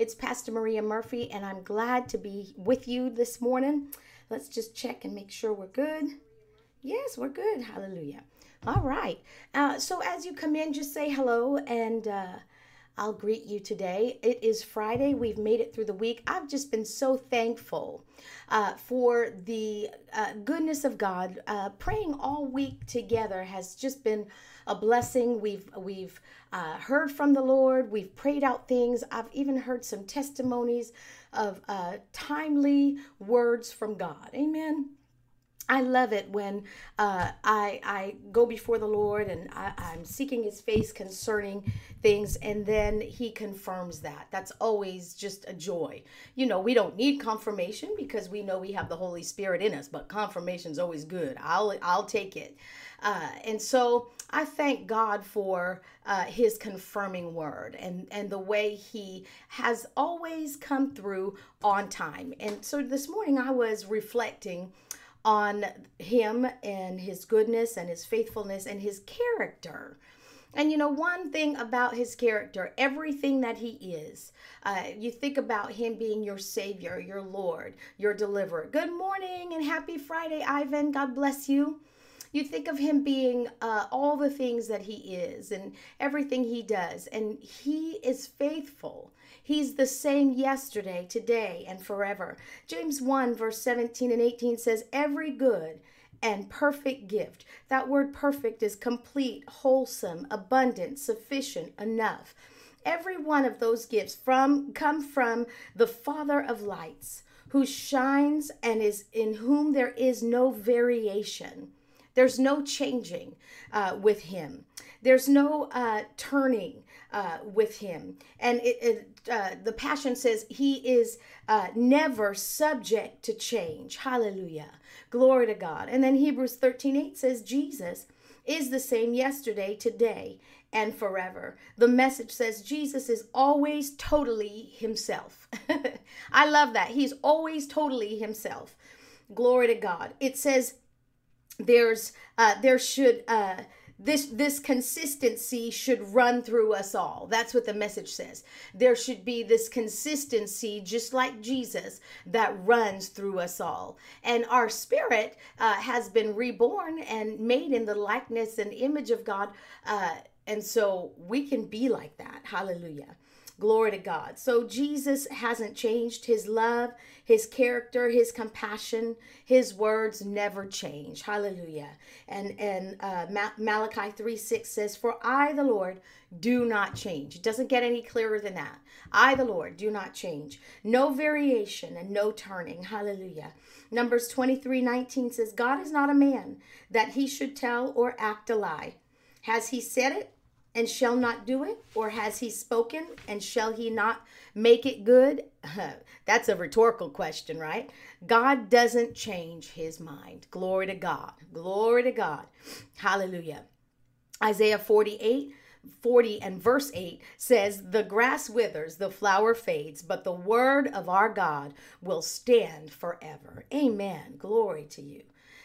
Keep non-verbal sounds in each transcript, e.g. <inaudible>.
It's Pastor Maria Murphy, and I'm glad to be with you this morning. Let's just check and make sure we're good. Yes, we're good. Hallelujah. All right. Uh, so as you come in, just say hello and uh, I'll greet you today. It is Friday. We've made it through the week. I've just been so thankful uh, for the uh, goodness of God. Uh, praying all week together has just been a blessing. We've we've uh, heard from the Lord. We've prayed out things. I've even heard some testimonies of uh, timely words from God. Amen. I love it when uh, I I go before the Lord and I, I'm seeking His face concerning things, and then He confirms that. That's always just a joy. You know, we don't need confirmation because we know we have the Holy Spirit in us, but confirmation is always good. I'll I'll take it. Uh, and so I thank God for uh, His confirming word and and the way He has always come through on time. And so this morning I was reflecting on him and his goodness and his faithfulness and his character. And you know, one thing about his character, everything that he is, uh, you think about him being your Savior, your Lord, your deliverer. Good morning and happy Friday, Ivan. God bless you. You think of him being uh, all the things that he is and everything he does, and he is faithful. He's the same yesterday, today, and forever. James 1, verse 17 and 18 says, Every good and perfect gift. That word perfect is complete, wholesome, abundant, sufficient, enough. Every one of those gifts from come from the Father of lights, who shines and is in whom there is no variation. There's no changing uh, with him. There's no uh, turning uh, with him. And it, it uh, the Passion says he is uh, never subject to change. Hallelujah. Glory to God. And then Hebrews 13 8 says, Jesus is the same yesterday, today, and forever. The message says Jesus is always totally himself. <laughs> I love that. He's always totally himself. Glory to God. It says there's uh there should uh this this consistency should run through us all. That's what the message says. There should be this consistency just like jesus that runs through us all. And our spirit uh, has been reborn and made in the likeness and image of god uh, and so we can be like that. Hallelujah Glory to God. So Jesus hasn't changed. His love, his character, his compassion, his words never change. Hallelujah. And and uh, Malachi 3 6 says, For I, the Lord, do not change. It doesn't get any clearer than that. I, the Lord, do not change. No variation and no turning. Hallelujah. Numbers 23 19 says, God is not a man that he should tell or act a lie. Has he said it? And shall not do it? Or has he spoken and shall he not make it good? <laughs> That's a rhetorical question, right? God doesn't change his mind. Glory to God. Glory to God. Hallelujah. Isaiah 48 40 and verse 8 says, The grass withers, the flower fades, but the word of our God will stand forever. Amen. Glory to you.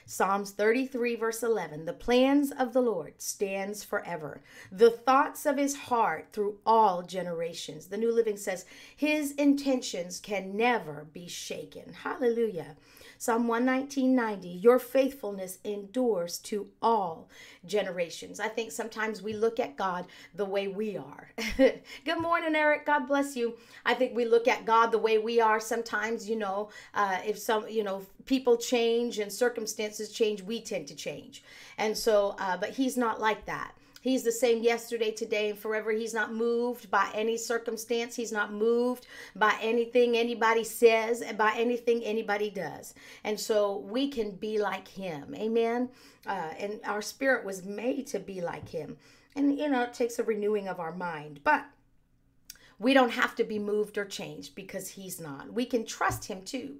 Psalms 33, verse 11 The plans of the Lord stands forever, the thoughts of his heart through all generations. The New Living says, His intentions can never be shaken. Hallelujah. Psalm 119.90, your faithfulness endures to all generations. I think sometimes we look at God the way we are. <laughs> Good morning, Eric. God bless you. I think we look at God the way we are. Sometimes, you know, uh, if some, you know, people change and circumstances change, we tend to change. And so, uh, but he's not like that. He's the same yesterday, today, and forever. He's not moved by any circumstance. He's not moved by anything anybody says by anything anybody does. And so we can be like him. Amen. Uh, and our spirit was made to be like him. And, you know, it takes a renewing of our mind. But we don't have to be moved or changed because he's not. We can trust him too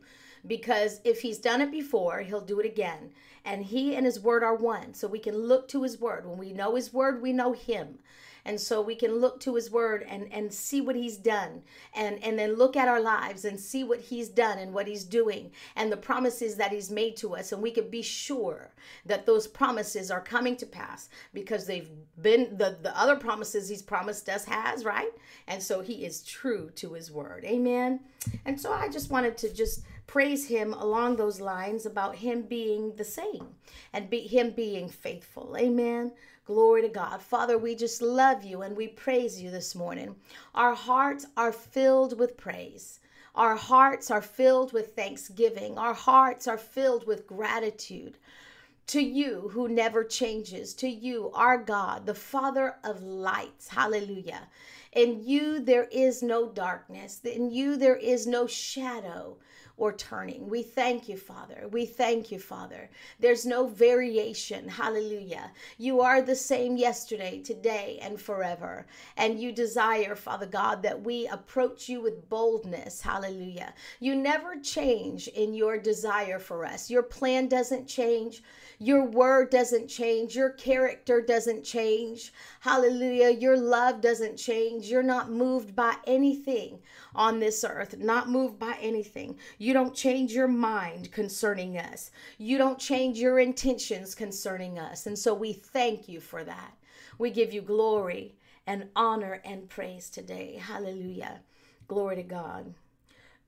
because if he's done it before, he'll do it again. And he and his word are one. So we can look to his word. When we know his word, we know him. And so we can look to his word and, and see what he's done and, and then look at our lives and see what he's done and what he's doing and the promises that he's made to us. And we can be sure that those promises are coming to pass because they've been the, the other promises he's promised us has, right? And so he is true to his word. Amen. And so I just wanted to just praise him along those lines about him being the same and be him being faithful. Amen. Glory to God. Father, we just love you and we praise you this morning. Our hearts are filled with praise. Our hearts are filled with thanksgiving. Our hearts are filled with gratitude to you who never changes, to you, our God, the Father of lights. Hallelujah. In you there is no darkness, in you there is no shadow or turning. We thank you, Father. We thank you, Father. There's no variation. Hallelujah. You are the same yesterday, today, and forever. And you desire, Father God, that we approach you with boldness. Hallelujah. You never change in your desire for us. Your plan doesn't change. Your word doesn't change. Your character doesn't change. Hallelujah. Your love doesn't change. You're not moved by anything on this earth, not moved by anything. Don't change your mind concerning us. You don't change your intentions concerning us. And so we thank you for that. We give you glory and honor and praise today. Hallelujah. Glory to God.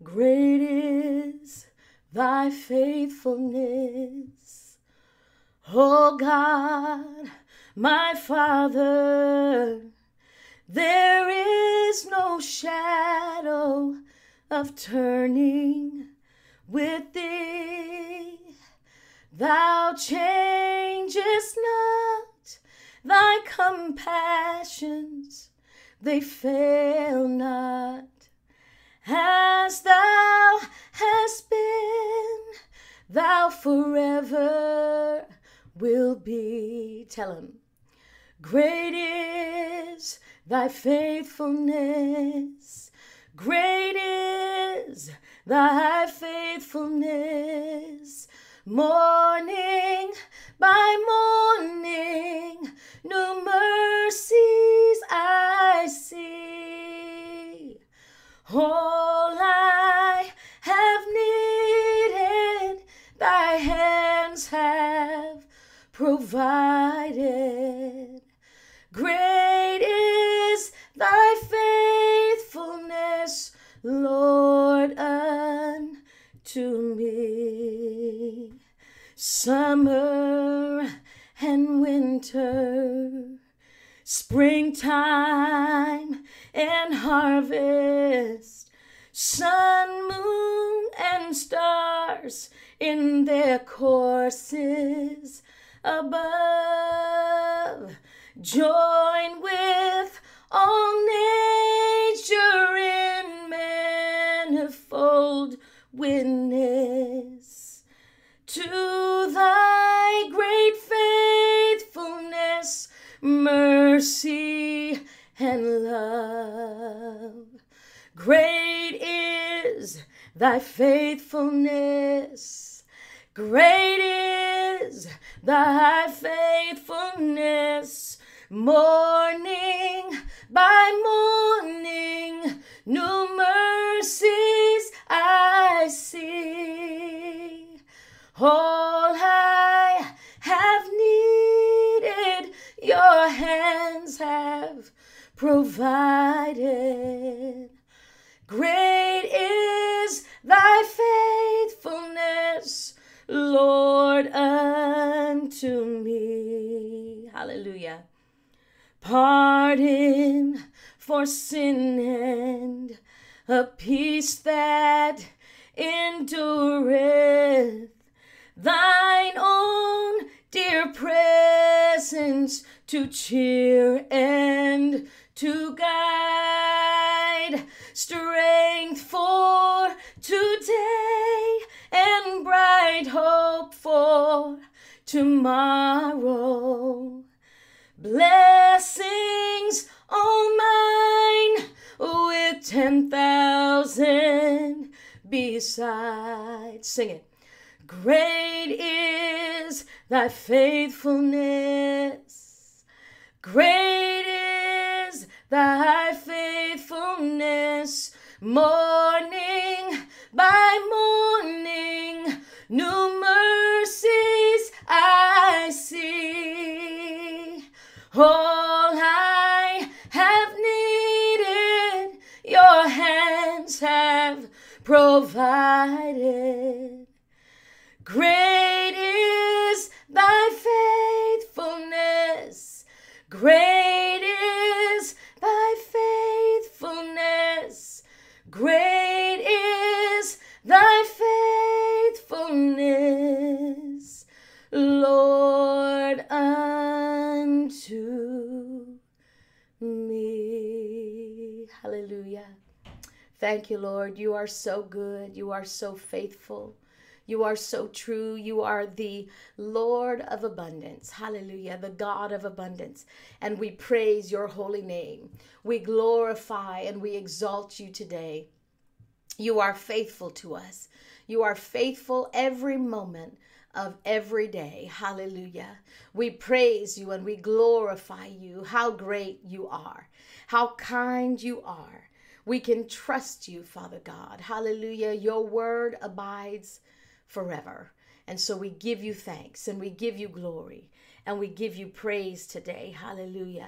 Great is thy faithfulness. Oh God, my Father, there is no shadow of turning with thee. Thou changest not thy compassions, they fail not. As thou hast been, thou forever will be. Tell him. Great is thy faithfulness. Great is thy faithfulness. Morning by morning, new mercies I see. All I have needed, thy hands have provided. Great Lord, unto me. Summer and winter, springtime and harvest, sun, moon, and stars in their courses above. Join with all nature in witness to thy great faithfulness, mercy, and love. Great is thy faithfulness. Great is thy faithfulness. Morning by morning, new mercies I see. All I have needed, your hands have provided. Great is thy faithfulness, Lord, unto me. Hallelujah. Pardon for sin and a peace that endureth. Thine own dear presence to cheer and to guide. Strength for today and bright hope for tomorrow. Blessings ten thousand besides. Sing it. Great is thy faithfulness. Great is thy faithfulness, morning by morning, new provided. You, Lord. You are so good. You are so faithful. You are so true. You are the Lord of abundance. Hallelujah. The God of abundance. And we praise your holy name. We glorify and we exalt you today. You are faithful to us. You are faithful every moment of every day. Hallelujah. We praise you and we glorify you. How great you are. How kind you are. We can trust you, Father God. Hallelujah. Your word abides forever. And so we give you thanks and we give you glory and we give you praise today. Hallelujah.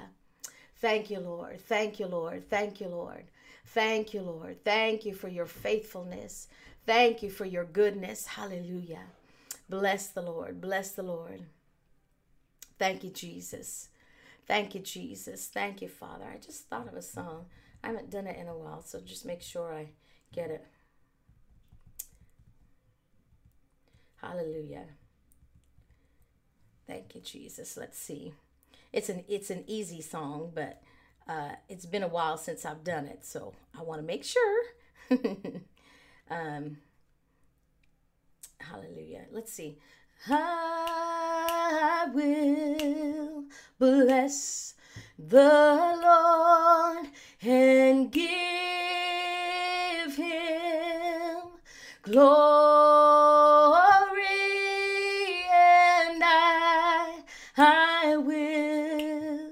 Thank you, Lord. Thank you, Lord. Thank you, Lord. Thank you, Lord. Thank you for your faithfulness. Thank you for your goodness. Hallelujah. Bless the Lord. Bless the Lord. Thank you, Jesus. Thank you, Jesus. Thank you, Father. I just thought of a song. I haven't done it in a while, so just make sure I get it. Hallelujah. Thank you, Jesus. Let's see. It's an it's an easy song, but uh, it's been a while since I've done it, so I want to make sure. <laughs> um, hallelujah. Let's see. I will bless the Lord and give him glory and I I will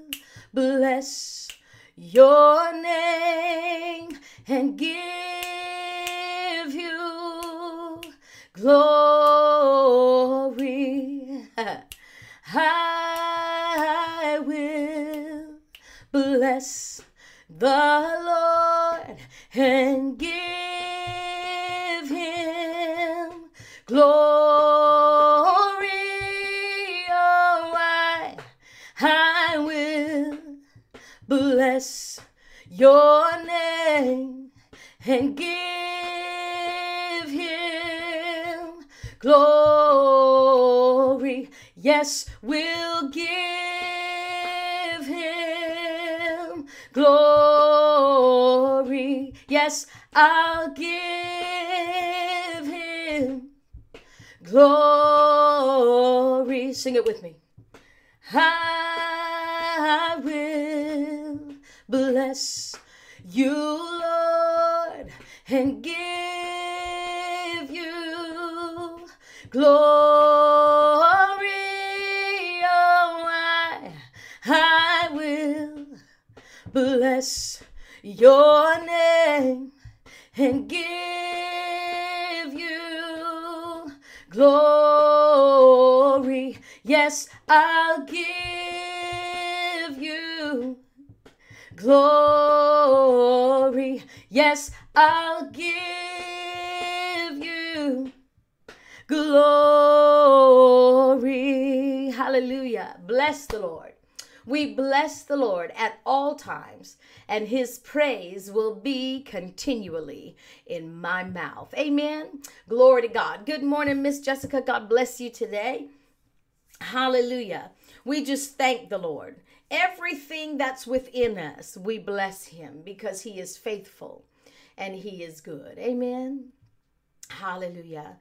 bless your name and give you glory the I'll give him glory. Sing it with me. I will bless you, Lord, and give you glory. Oh, I, I will bless your name and give you glory. Yes, I'll give you glory. Yes, I'll give you glory. Hallelujah. Bless the Lord. We bless the Lord at all times, and his praise will be continually in my mouth. Amen. Glory to God. Good morning, Miss Jessica. God bless you today. Hallelujah. We just thank the Lord. Everything that's within us, we bless him because he is faithful and he is good. Amen. Hallelujah.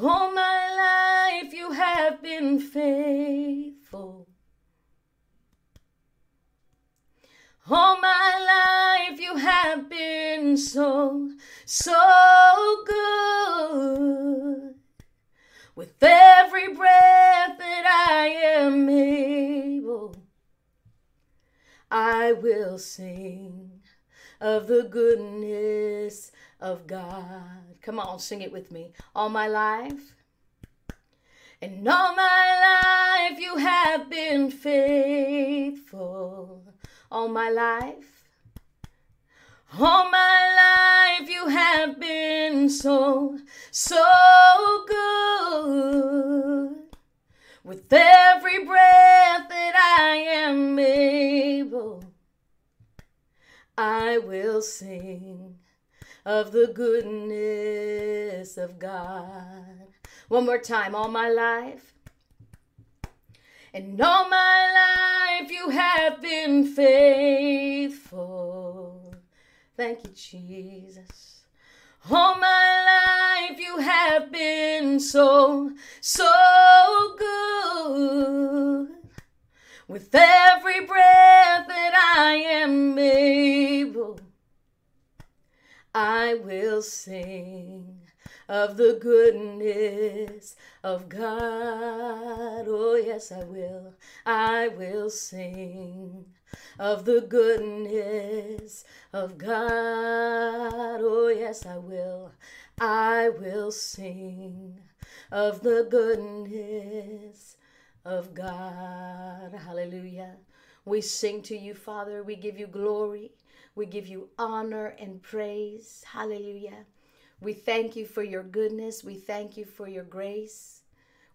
All my life you have been faithful. All my life you have been so, so good. With every breath that I am able, I will sing of the goodness of God. Come on, sing it with me. All my life. And all my life you have been faithful. All my life. All my life you have been so, so good. With every breath that I am able, I will sing of the goodness of God. One more time, all my life. And all my life you have been faithful. Thank you, Jesus. All my life you have been so, so good. With every breath that I am able, I will sing of the goodness of God. Oh, yes, I will. I will sing of the goodness of God. Oh, yes, I will. I will sing of the goodness of God. Hallelujah. We sing to you, Father. We give you glory. We give you honor and praise. Hallelujah. We thank you for your goodness. We thank you for your grace.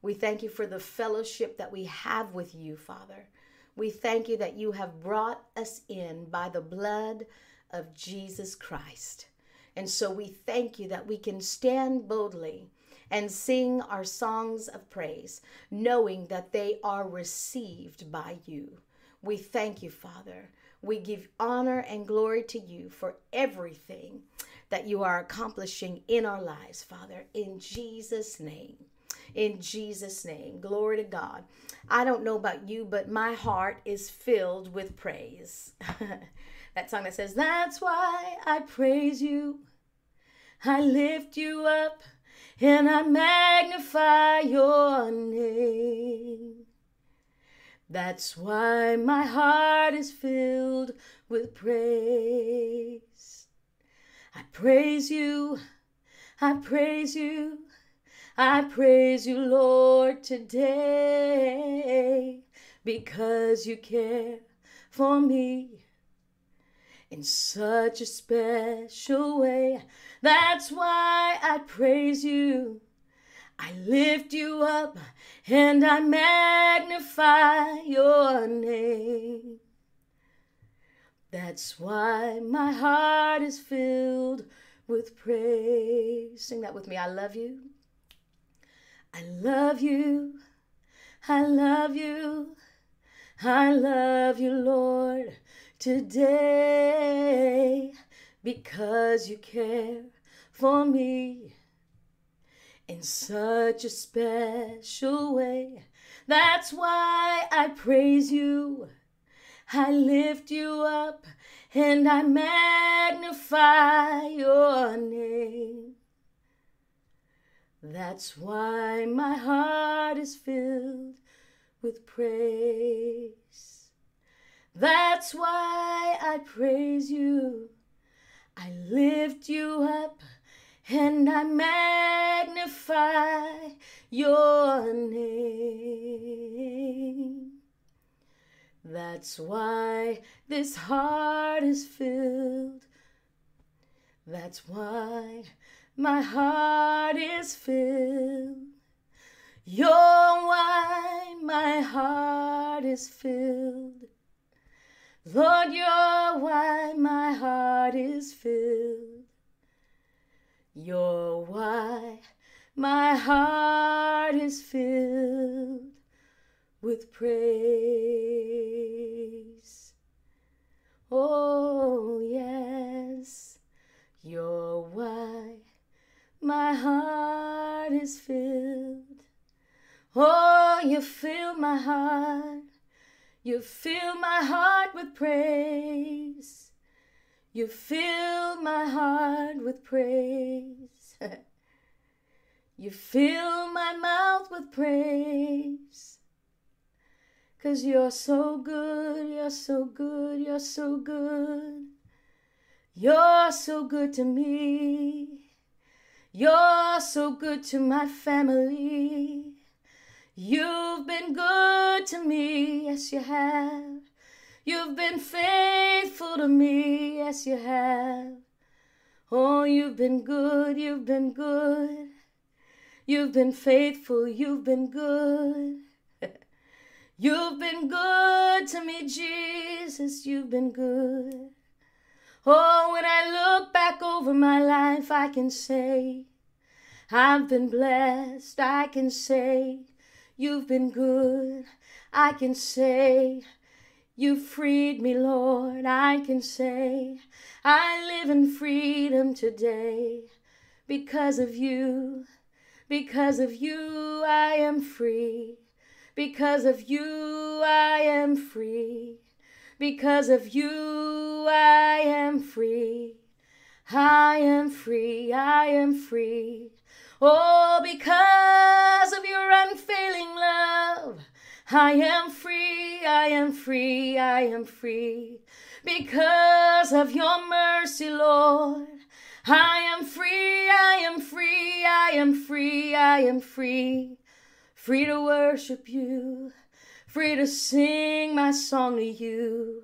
We thank you for the fellowship that we have with you, Father. We thank you that you have brought us in by the blood of Jesus Christ. And so we thank you that we can stand boldly and sing our songs of praise, knowing that they are received by you. We thank you, Father. We give honor and glory to you for everything that you are accomplishing in our lives, Father, in Jesus' name in Jesus' name. Glory to God. I don't know about you, but my heart is filled with praise. <laughs> that song that says, That's why I praise you. I lift you up and I magnify your name. That's why my heart is filled with praise. I praise you. I praise you. I praise you, Lord, today because you care for me in such a special way. That's why I praise you. I lift you up and I magnify your name. That's why my heart is filled with praise. Sing that with me. I love you. I love you. I love you. I love you, Lord, today because you care for me in such a special way. That's why I praise you. I lift you up and I magnify your name. That's why my heart is filled with praise. That's why I praise you. I lift you up and I magnify your name. That's why this heart is filled. That's why my heart is filled. You're why my heart is filled. Lord, you're why my heart is filled. You're why my heart is filled with praise. Oh, yes, you're why my heart is filled. Oh, you fill my heart. You fill my heart with praise. You fill my heart with praise. <laughs> you fill my mouth with praise. Cause you're so good, you're so good, you're so good. You're so good to me. You're so good to my family. You've been good to me, yes, you have. You've been faithful to me, yes, you have. Oh, you've been good, you've been good. You've been faithful, you've been good. You've been good to me, Jesus, you've been good. Oh, when I look back over my life, I can say, I've been blessed. I can say, You've been good. I can say, You freed me, Lord. I can say, I live in freedom today. Because of you, because of you, I am free. Because of you, I am free. Because of you, I am free. I am free. I am free. Oh, because of your unfailing love, I am free, I am free, I am free. Because of your mercy, Lord, I am free, I am free, I am free, I am free. Free to worship you, free to sing my song to you.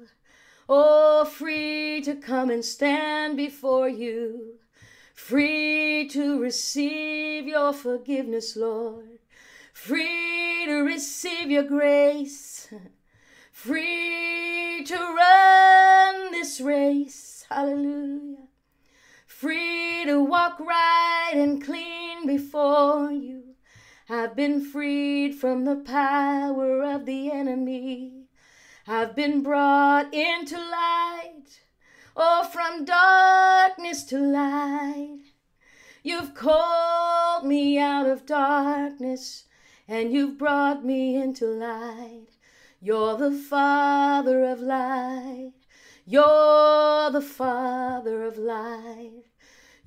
Oh, free to come and stand before you free to receive your forgiveness, Lord, free to receive your grace, free to run this race. Hallelujah. Free to walk right and clean before you. I've been freed from the power of the enemy. I've been brought into light or from darkness to light. You've called me out of darkness and you've brought me into light. You're the Father of light. You're the Father of light.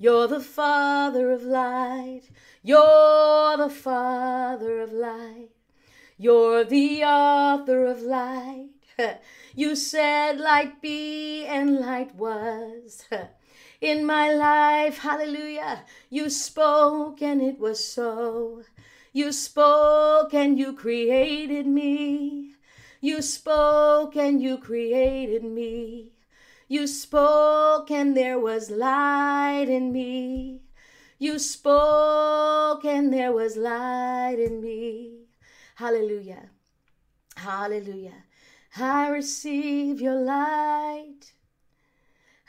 You're the Father of light. You're the Father of light. You're the author of light. <laughs> you said light be and light was. <laughs> In my life, hallelujah, you spoke and it was so. You spoke and you created me. You spoke and you created me. You spoke and there was light in me. You spoke and there was light in me. Hallelujah. Hallelujah. I receive your light.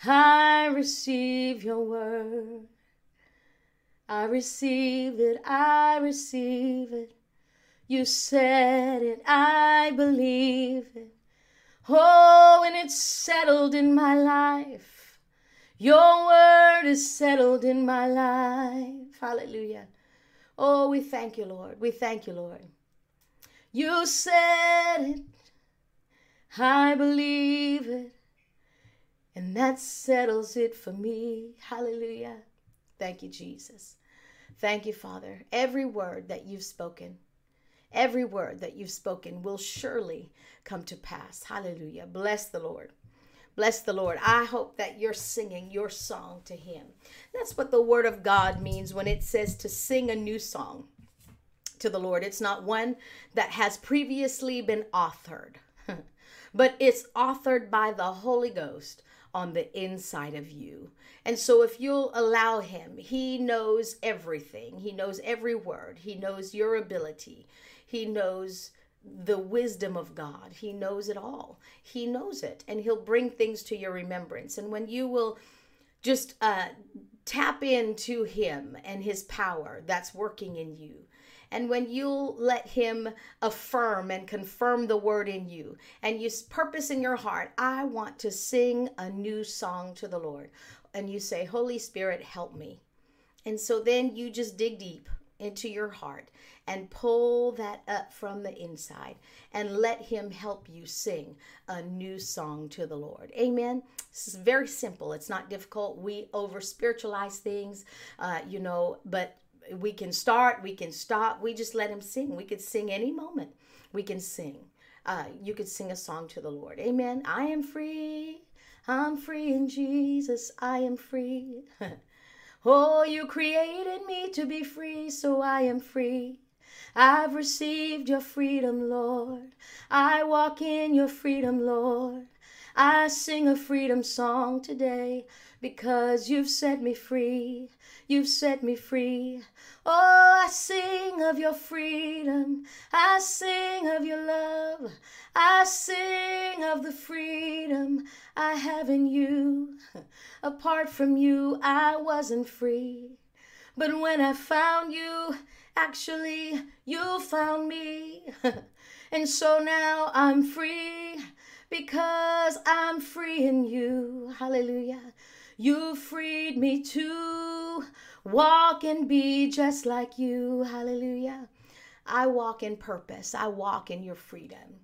I receive your word. I receive it. I receive it. You said it. I believe it. Oh, it's settled in my life. Your word is settled in my life. Hallelujah. Oh, we thank you, Lord. We thank you, Lord. You said it. I believe it. And that settles it for me. Hallelujah. Thank you, Jesus. Thank you, Father. Every word that you've spoken, every word that you've spoken will surely come to pass. Hallelujah. Bless the Lord. Bless the Lord. I hope that you're singing your song to Him. That's what the Word of God means when it says to sing a new song to the Lord. It's not one that has previously been authored <laughs> but it's authored by the Holy Ghost on the inside of you. And so, if you'll allow Him, He knows everything. He knows every word. He knows your ability. He knows the wisdom of God. He knows it all. He knows it. And He'll bring things to your remembrance. And when you will just uh, tap into Him and His power that's working in you, and when you'll let Him affirm and confirm the word in you, and you purpose in your heart, I want to sing a new song to the Lord, and you say, Holy Spirit, help me. And so then you just dig deep into your heart and pull that up from the inside and let him help you sing a new song to the Lord. Amen. This is very simple. It's not difficult. We over spiritualize things, uh, you know, but we can start, we can stop. We just let him sing. We could sing any moment. We can sing. uh, you could sing a song to the Lord. Amen. I am free. I'm free in Jesus. I am free. <laughs> oh, you created me to be free, so I am free. I've received your freedom, Lord. I walk in your freedom, Lord. I sing a freedom song today because you've set me free. You've set me free. Oh, I sing of your freedom. I sing of your love. I sing of the freedom I have in you. <laughs> Apart from you, I wasn't free. But when I found you, actually, you found me. <laughs> and so now I'm free because I'm free in you. Hallelujah. You freed me to walk and be just like you. Hallelujah. I walk in purpose, I walk in your freedom.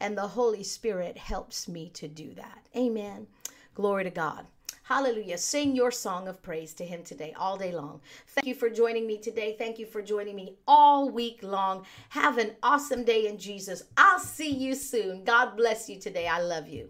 And the Holy Spirit helps me to do that. Amen. Glory to God. Hallelujah. Sing your song of praise to Him today, all day long. Thank you for joining me today. Thank you for joining me all week long. Have an awesome day in Jesus. I'll see you soon. God bless you today. I love you.